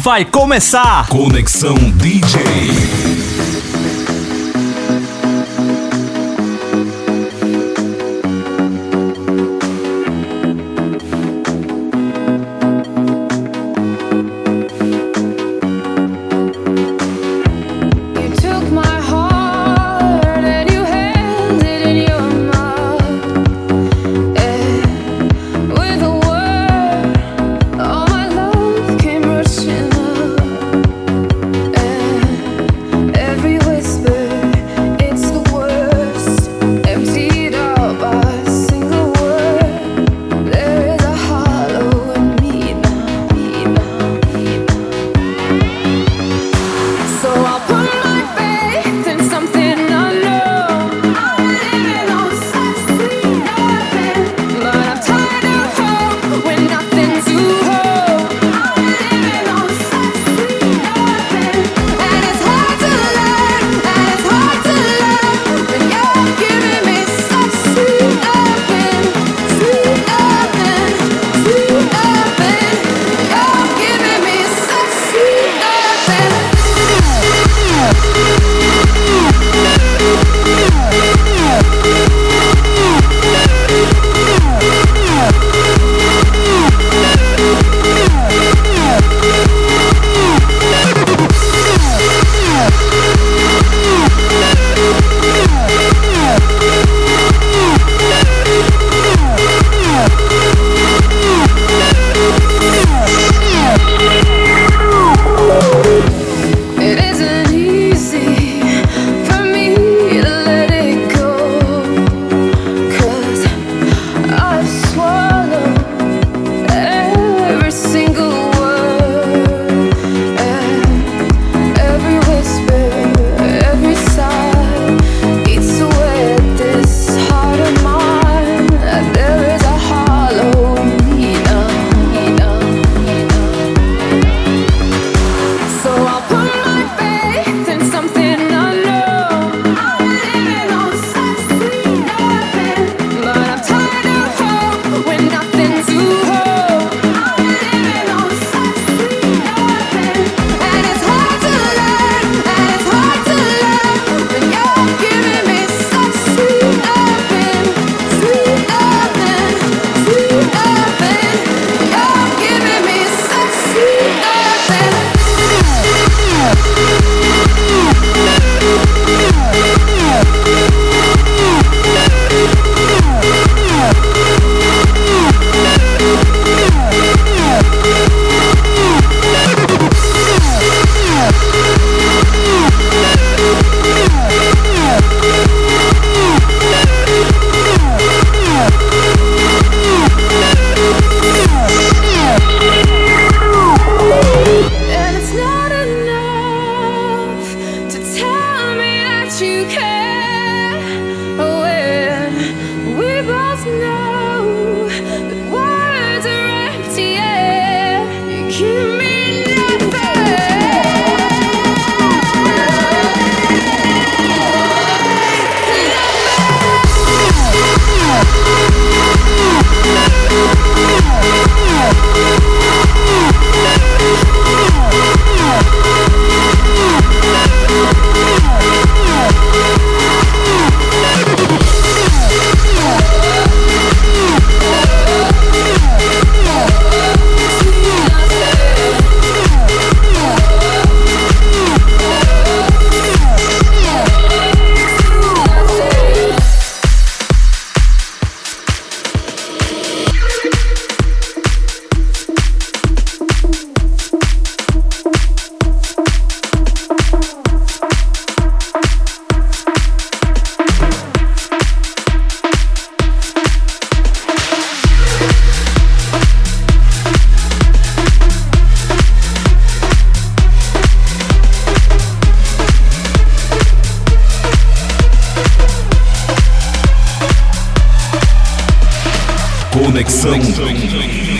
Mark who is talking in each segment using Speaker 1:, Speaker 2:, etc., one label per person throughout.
Speaker 1: vai começar!
Speaker 2: Conexão DJ.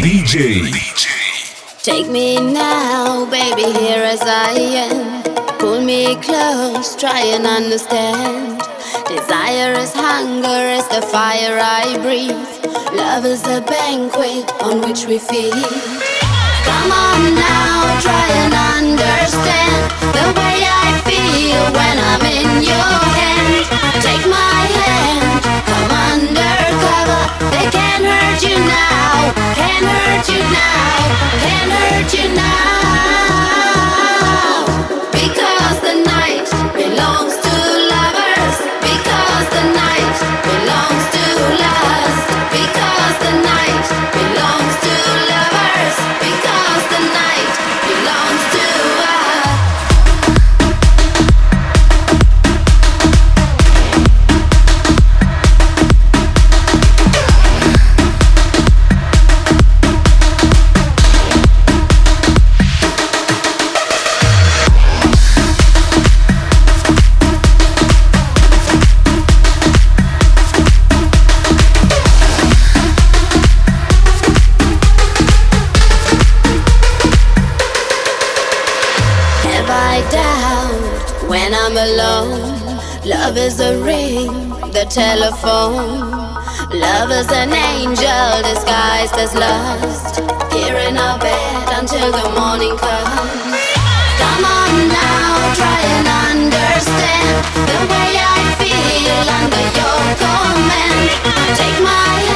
Speaker 2: DJ. DJ.
Speaker 3: Take me now, baby, here as I am. Pull me close, try and understand. Desire is hunger, is the fire I breathe. Love is a banquet on which we feed. Come on now, try and understand the way I feel when I'm in your hand. Take my hand. They can't hurt you now. Can't hurt you now. Can't hurt you now. Love is a ring, the telephone. Love is an angel disguised as lust. Here in our bed until the morning comes. Come on now, try and understand the way I feel under your command. Take my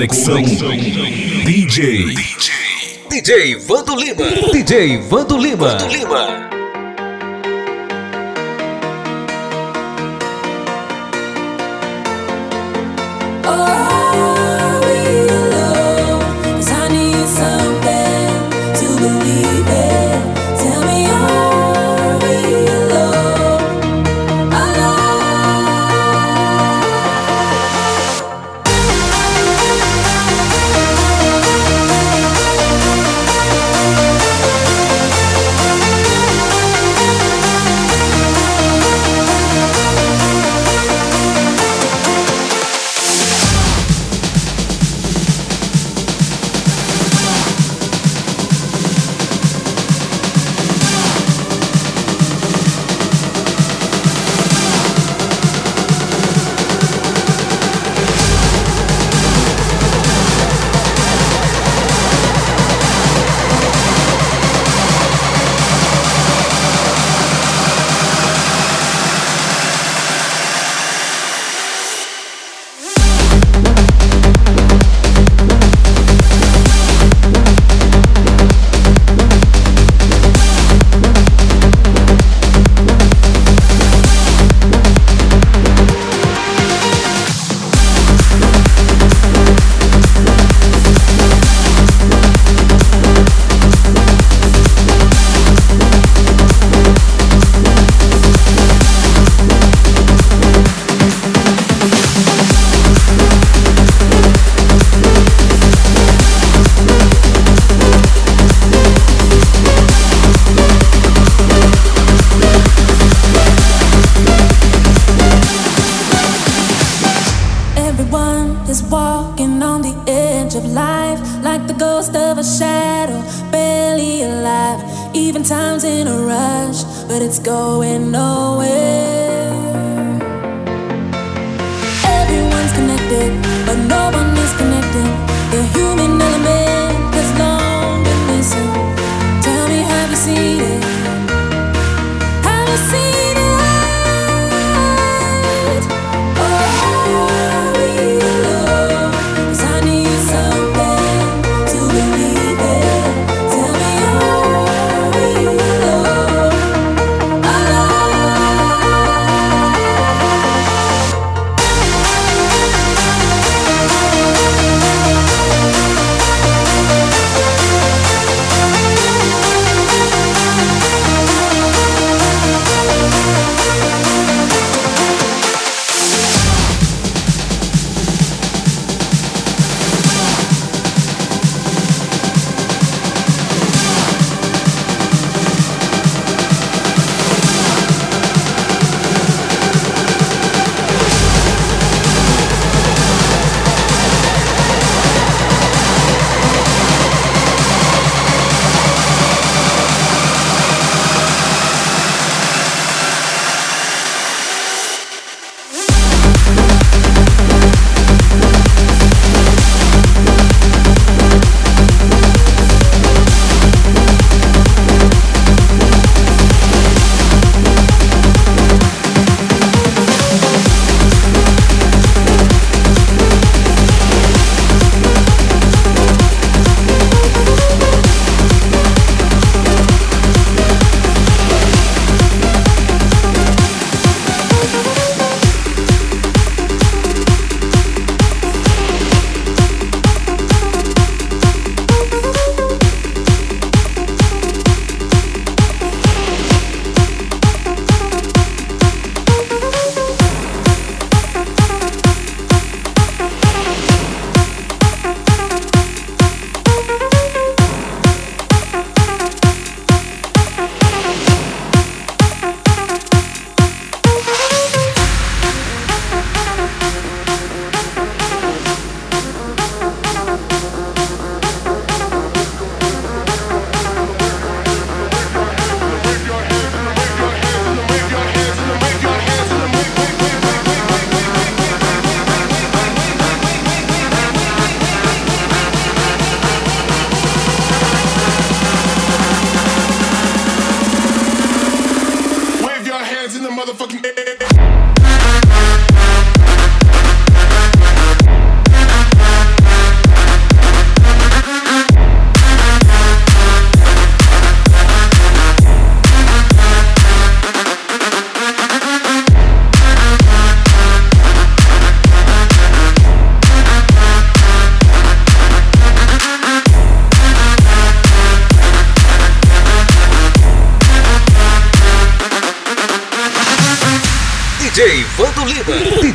Speaker 2: Conexão DJ.
Speaker 4: DJ Vando Lima. DJ Vando Lima. Vando Lima.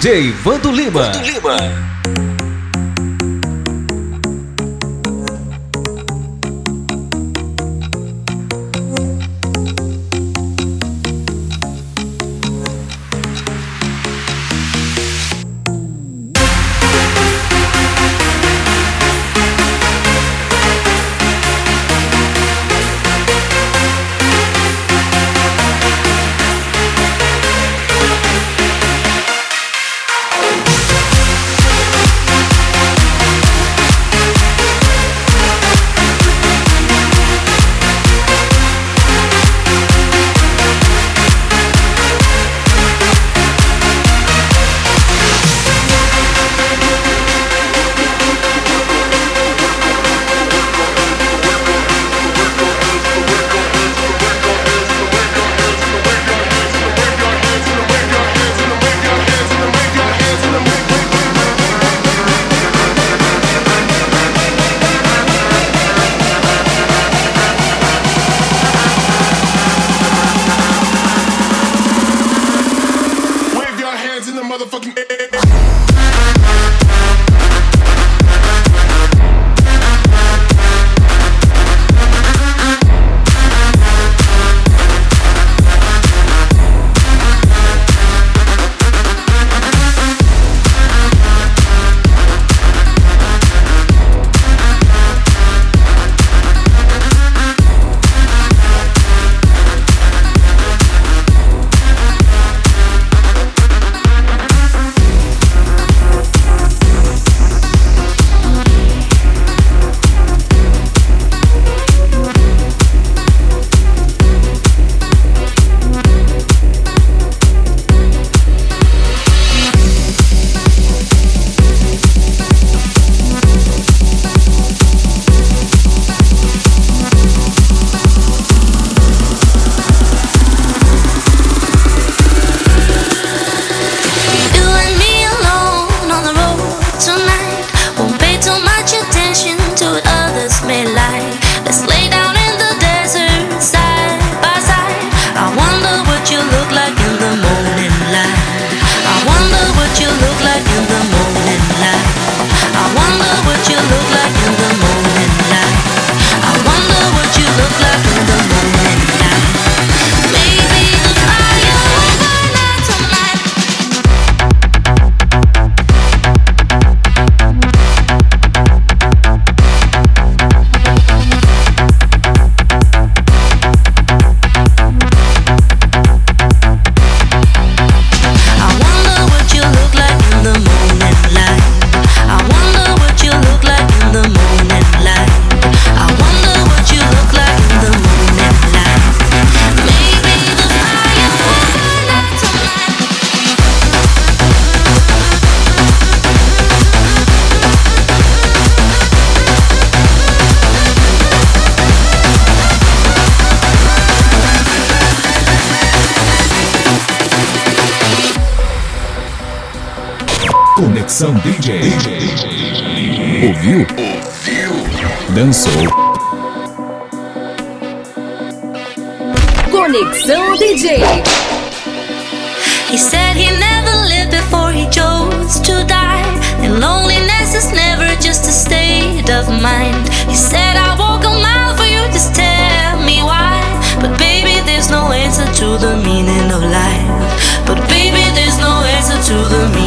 Speaker 5: DJ
Speaker 4: Vando Lima. Vando Lima.
Speaker 2: Conexão DJ. Ouviu? Ouviu? Dançou.
Speaker 6: Conexão DJ.
Speaker 7: He said he never lived before he chose to die. And loneliness is never just a state of mind. He said, I walk a mile for you, just tell me why. But baby, there's no answer to the meaning of life. But baby, there's no answer to the meaning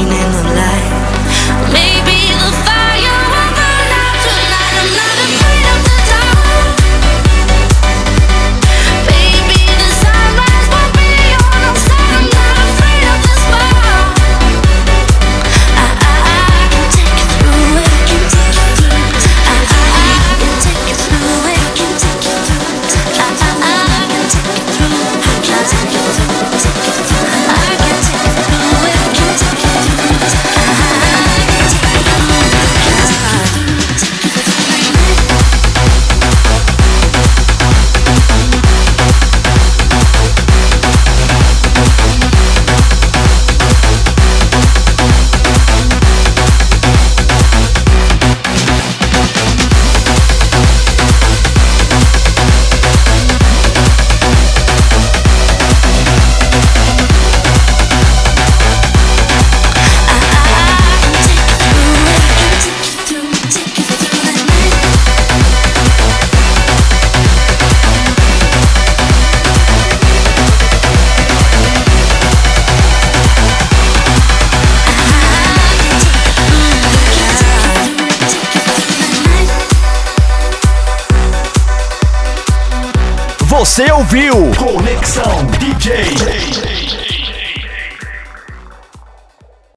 Speaker 1: Você ouviu
Speaker 4: Conexão.